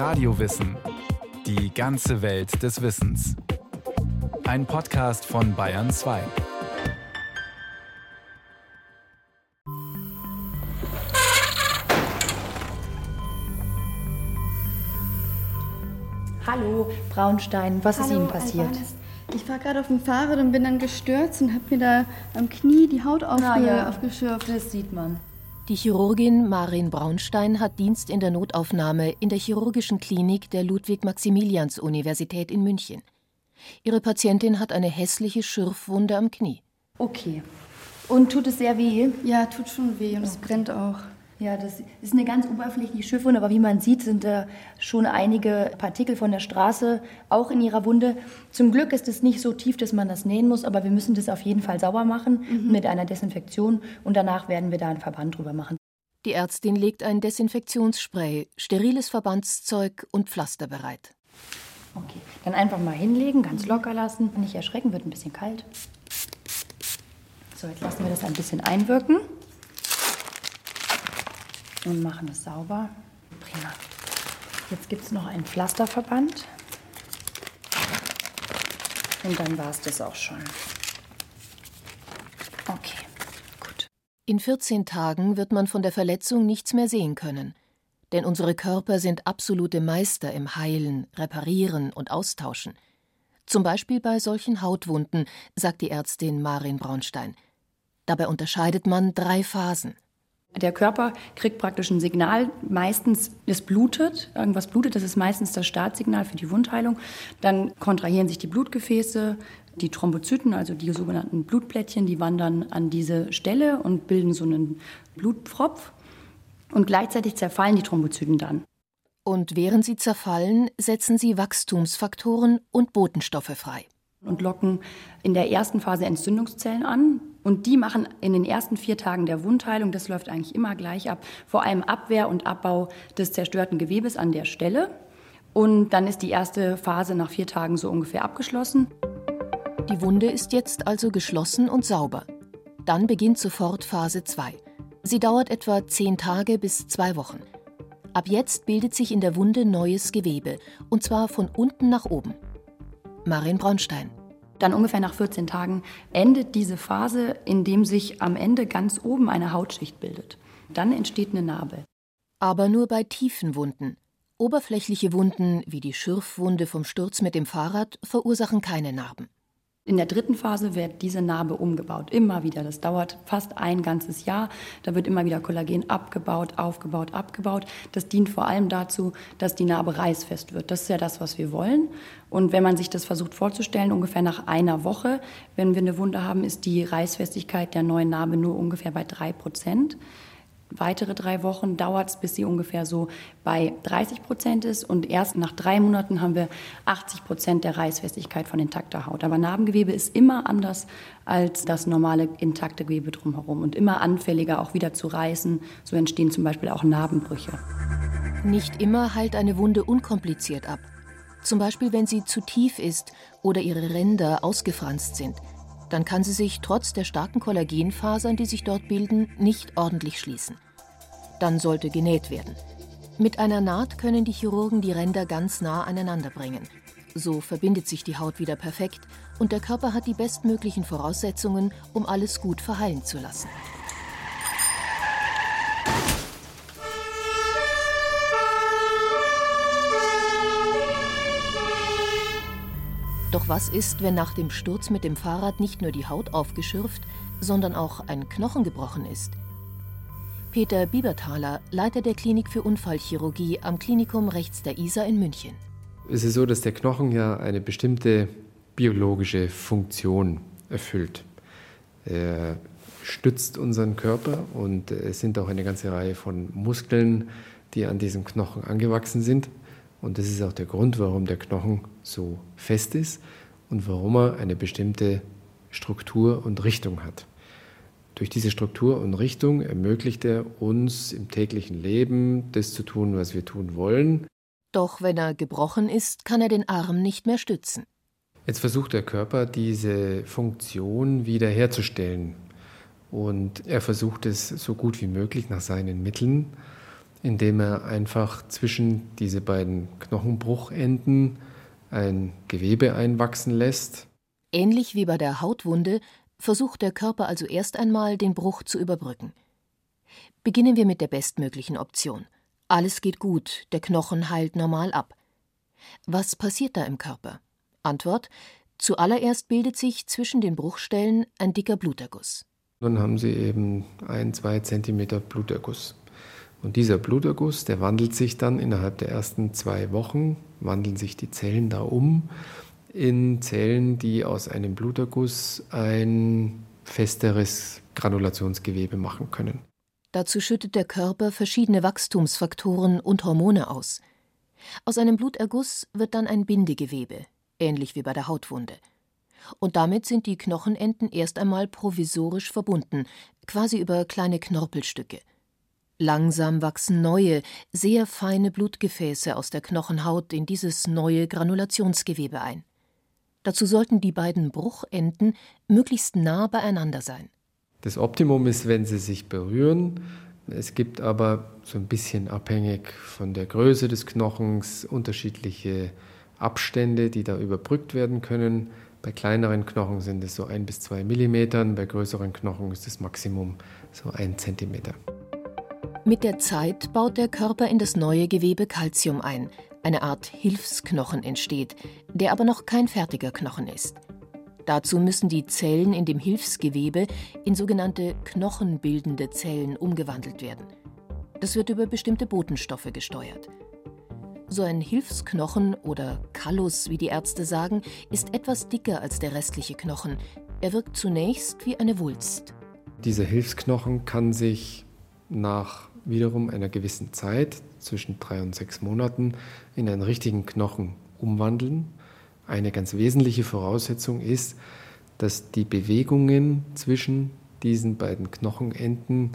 Radiowissen. Die ganze Welt des Wissens. Ein Podcast von Bayern 2. Hallo, Braunstein, was Hallo, ist Ihnen passiert? Albanis. Ich war gerade auf dem Fahrrad und bin dann gestürzt und habe mir da am Knie die Haut aufge Na ja. aufgeschürft. Das sieht man. Die Chirurgin Marin Braunstein hat Dienst in der Notaufnahme in der chirurgischen Klinik der Ludwig-Maximilians-Universität in München. Ihre Patientin hat eine hässliche Schürfwunde am Knie. Okay. Und tut es sehr weh? Ja, tut schon weh und es brennt auch. Ja, das ist eine ganz oberflächliche Schürfwunde, aber wie man sieht, sind da schon einige Partikel von der Straße auch in ihrer Wunde. Zum Glück ist es nicht so tief, dass man das nähen muss, aber wir müssen das auf jeden Fall sauber machen mit einer Desinfektion und danach werden wir da einen Verband drüber machen. Die Ärztin legt ein Desinfektionsspray, steriles Verbandszeug und Pflaster bereit. Okay, dann einfach mal hinlegen, ganz locker lassen, nicht erschrecken, wird ein bisschen kalt. So, jetzt lassen wir das ein bisschen einwirken und machen es sauber. Prima. Jetzt gibt es noch einen Pflasterverband. Und dann war es das auch schon. Okay, gut. In 14 Tagen wird man von der Verletzung nichts mehr sehen können. Denn unsere Körper sind absolute Meister im Heilen, Reparieren und Austauschen. Zum Beispiel bei solchen Hautwunden, sagt die Ärztin Marin Braunstein. Dabei unterscheidet man drei Phasen. Der Körper kriegt praktisch ein Signal. Meistens es blutet, irgendwas blutet, das ist meistens das Startsignal für die Wundheilung. Dann kontrahieren sich die Blutgefäße, die Thrombozyten, also die sogenannten Blutplättchen, die wandern an diese Stelle und bilden so einen Blutpfropf. Und gleichzeitig zerfallen die Thrombozyten dann. Und während sie zerfallen, setzen sie Wachstumsfaktoren und Botenstoffe frei. und locken in der ersten Phase Entzündungszellen an. Und die machen in den ersten vier Tagen der Wundheilung, das läuft eigentlich immer gleich ab, vor allem Abwehr und Abbau des zerstörten Gewebes an der Stelle. Und dann ist die erste Phase nach vier Tagen so ungefähr abgeschlossen. Die Wunde ist jetzt also geschlossen und sauber. Dann beginnt sofort Phase 2. Sie dauert etwa 10 Tage bis zwei Wochen. Ab jetzt bildet sich in der Wunde neues Gewebe, und zwar von unten nach oben. Marin Braunstein. Dann ungefähr nach 14 Tagen endet diese Phase, in dem sich am Ende ganz oben eine Hautschicht bildet. Dann entsteht eine Narbe. Aber nur bei tiefen Wunden. Oberflächliche Wunden, wie die Schürfwunde vom Sturz mit dem Fahrrad, verursachen keine Narben. In der dritten Phase wird diese Narbe umgebaut. Immer wieder. Das dauert fast ein ganzes Jahr. Da wird immer wieder Kollagen abgebaut, aufgebaut, abgebaut. Das dient vor allem dazu, dass die Narbe reißfest wird. Das ist ja das, was wir wollen. Und wenn man sich das versucht vorzustellen, ungefähr nach einer Woche, wenn wir eine Wunde haben, ist die Reißfestigkeit der neuen Narbe nur ungefähr bei drei Prozent. Weitere drei Wochen dauert es, bis sie ungefähr so bei 30 Prozent ist. Und erst nach drei Monaten haben wir 80 Prozent der Reißfestigkeit von intakter Haut. Aber Narbengewebe ist immer anders als das normale intakte Gewebe drumherum und immer anfälliger auch wieder zu reißen. So entstehen zum Beispiel auch Narbenbrüche. Nicht immer heilt eine Wunde unkompliziert ab. Zum Beispiel, wenn sie zu tief ist oder ihre Ränder ausgefranst sind. Dann kann sie sich trotz der starken Kollagenfasern, die sich dort bilden, nicht ordentlich schließen. Dann sollte genäht werden. Mit einer Naht können die Chirurgen die Ränder ganz nah aneinander bringen. So verbindet sich die Haut wieder perfekt und der Körper hat die bestmöglichen Voraussetzungen, um alles gut verheilen zu lassen. Doch was ist, wenn nach dem Sturz mit dem Fahrrad nicht nur die Haut aufgeschürft, sondern auch ein Knochen gebrochen ist? Peter Bieberthaler, Leiter der Klinik für Unfallchirurgie am Klinikum rechts der Isar in München. Es ist so, dass der Knochen ja eine bestimmte biologische Funktion erfüllt. Er stützt unseren Körper und es sind auch eine ganze Reihe von Muskeln, die an diesem Knochen angewachsen sind. Und das ist auch der Grund, warum der Knochen so fest ist und warum er eine bestimmte Struktur und Richtung hat. Durch diese Struktur und Richtung ermöglicht er uns im täglichen Leben das zu tun, was wir tun wollen. Doch wenn er gebrochen ist, kann er den Arm nicht mehr stützen. Jetzt versucht der Körper, diese Funktion wiederherzustellen. Und er versucht es so gut wie möglich nach seinen Mitteln. Indem er einfach zwischen diese beiden Knochenbruchenden ein Gewebe einwachsen lässt. Ähnlich wie bei der Hautwunde versucht der Körper also erst einmal, den Bruch zu überbrücken. Beginnen wir mit der bestmöglichen Option. Alles geht gut, der Knochen heilt normal ab. Was passiert da im Körper? Antwort: Zuallererst bildet sich zwischen den Bruchstellen ein dicker Bluterguss. Dann haben Sie eben ein, zwei Zentimeter Bluterguss. Und dieser Bluterguss, der wandelt sich dann innerhalb der ersten zwei Wochen, wandeln sich die Zellen da um in Zellen, die aus einem Bluterguss ein festeres Granulationsgewebe machen können. Dazu schüttet der Körper verschiedene Wachstumsfaktoren und Hormone aus. Aus einem Bluterguss wird dann ein Bindegewebe, ähnlich wie bei der Hautwunde. Und damit sind die Knochenenden erst einmal provisorisch verbunden, quasi über kleine Knorpelstücke. Langsam wachsen neue, sehr feine Blutgefäße aus der Knochenhaut in dieses neue Granulationsgewebe ein. Dazu sollten die beiden Bruchenden möglichst nah beieinander sein. Das Optimum ist, wenn sie sich berühren. Es gibt aber so ein bisschen abhängig von der Größe des Knochens unterschiedliche Abstände, die da überbrückt werden können. Bei kleineren Knochen sind es so ein bis zwei Millimetern, bei größeren Knochen ist das Maximum so ein Zentimeter. Mit der Zeit baut der Körper in das neue Gewebe Calcium ein. Eine Art Hilfsknochen entsteht, der aber noch kein fertiger Knochen ist. Dazu müssen die Zellen in dem Hilfsgewebe in sogenannte knochenbildende Zellen umgewandelt werden. Das wird über bestimmte Botenstoffe gesteuert. So ein Hilfsknochen oder Kallus, wie die Ärzte sagen, ist etwas dicker als der restliche Knochen. Er wirkt zunächst wie eine Wulst. Dieser Hilfsknochen kann sich nach wiederum einer gewissen Zeit, zwischen drei und sechs Monaten, in einen richtigen Knochen umwandeln. Eine ganz wesentliche Voraussetzung ist, dass die Bewegungen zwischen diesen beiden Knochenenden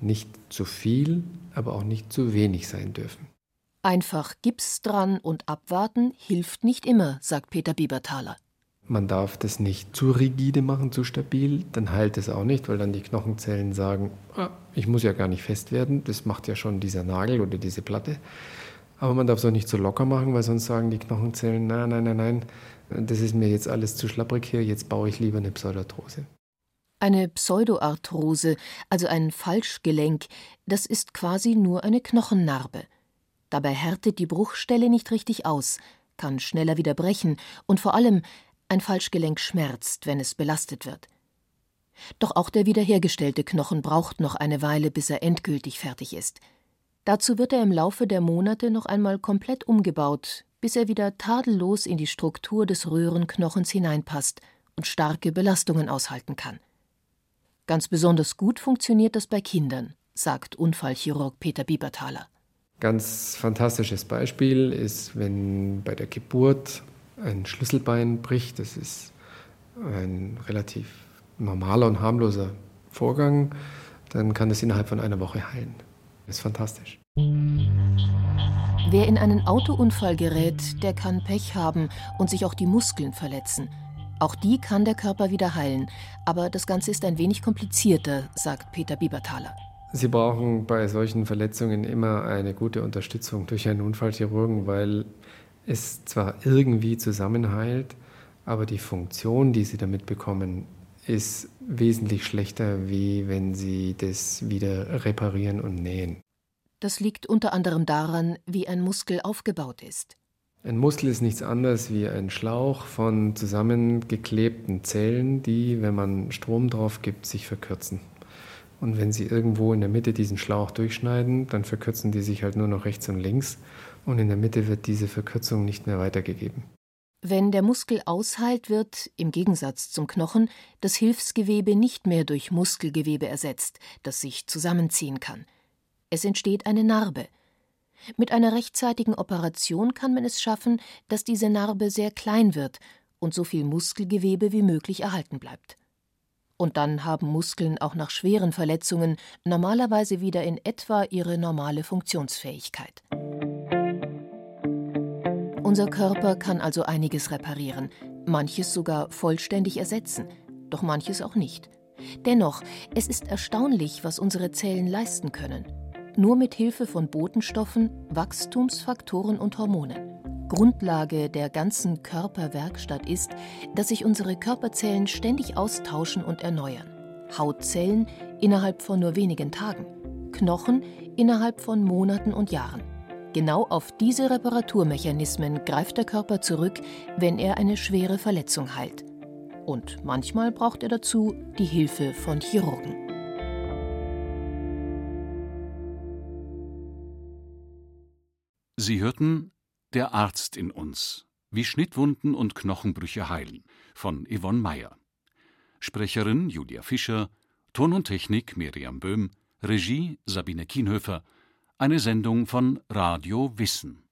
nicht zu viel, aber auch nicht zu wenig sein dürfen. Einfach Gips dran und abwarten hilft nicht immer, sagt Peter Bieberthaler. Man darf das nicht zu rigide machen, zu stabil, dann heilt es auch nicht, weil dann die Knochenzellen sagen, ah, ich muss ja gar nicht fest werden, das macht ja schon dieser Nagel oder diese Platte. Aber man darf es auch nicht zu so locker machen, weil sonst sagen die Knochenzellen, nein, nein, nein, nein, das ist mir jetzt alles zu schlapprig hier, jetzt baue ich lieber eine Pseudarthrose. Eine Pseudoarthrose, also ein Falschgelenk, das ist quasi nur eine Knochennarbe. Dabei härtet die Bruchstelle nicht richtig aus, kann schneller wieder brechen und vor allem ein Falschgelenk schmerzt, wenn es belastet wird. Doch auch der wiederhergestellte Knochen braucht noch eine Weile, bis er endgültig fertig ist. Dazu wird er im Laufe der Monate noch einmal komplett umgebaut, bis er wieder tadellos in die Struktur des Röhrenknochens hineinpasst und starke Belastungen aushalten kann. Ganz besonders gut funktioniert das bei Kindern, sagt Unfallchirurg Peter Bieberthaler. Ganz fantastisches Beispiel ist, wenn bei der Geburt ein Schlüsselbein bricht. Das ist ein relativ normaler und harmloser Vorgang. Dann kann es innerhalb von einer Woche heilen. Das ist fantastisch. Wer in einen Autounfall gerät, der kann Pech haben und sich auch die Muskeln verletzen. Auch die kann der Körper wieder heilen. Aber das Ganze ist ein wenig komplizierter, sagt Peter Bieberthaler. Sie brauchen bei solchen Verletzungen immer eine gute Unterstützung durch einen Unfallchirurgen, weil es zwar irgendwie zusammenheilt, aber die Funktion, die sie damit bekommen, ist wesentlich schlechter, wie wenn sie das wieder reparieren und nähen. Das liegt unter anderem daran, wie ein Muskel aufgebaut ist. Ein Muskel ist nichts anderes wie ein Schlauch von zusammengeklebten Zellen, die, wenn man Strom drauf gibt, sich verkürzen. Und wenn Sie irgendwo in der Mitte diesen Schlauch durchschneiden, dann verkürzen die sich halt nur noch rechts und links und in der Mitte wird diese Verkürzung nicht mehr weitergegeben. Wenn der Muskel ausheilt, wird, im Gegensatz zum Knochen, das Hilfsgewebe nicht mehr durch Muskelgewebe ersetzt, das sich zusammenziehen kann. Es entsteht eine Narbe. Mit einer rechtzeitigen Operation kann man es schaffen, dass diese Narbe sehr klein wird und so viel Muskelgewebe wie möglich erhalten bleibt. Und dann haben Muskeln auch nach schweren Verletzungen normalerweise wieder in etwa ihre normale Funktionsfähigkeit. Unser Körper kann also einiges reparieren, manches sogar vollständig ersetzen, doch manches auch nicht. Dennoch, es ist erstaunlich, was unsere Zellen leisten können. nur mit Hilfe von Botenstoffen, Wachstumsfaktoren und Hormonen. Grundlage der ganzen Körperwerkstatt ist, dass sich unsere Körperzellen ständig austauschen und erneuern. Hautzellen innerhalb von nur wenigen Tagen, Knochen innerhalb von Monaten und Jahren. Genau auf diese Reparaturmechanismen greift der Körper zurück, wenn er eine schwere Verletzung heilt. Und manchmal braucht er dazu die Hilfe von Chirurgen. Sie hörten Der Arzt in uns, wie Schnittwunden und Knochenbrüche heilen von Yvonne Meyer. Sprecherin Julia Fischer, Ton und Technik Miriam Böhm, Regie Sabine Kienhöfer, eine Sendung von Radio Wissen.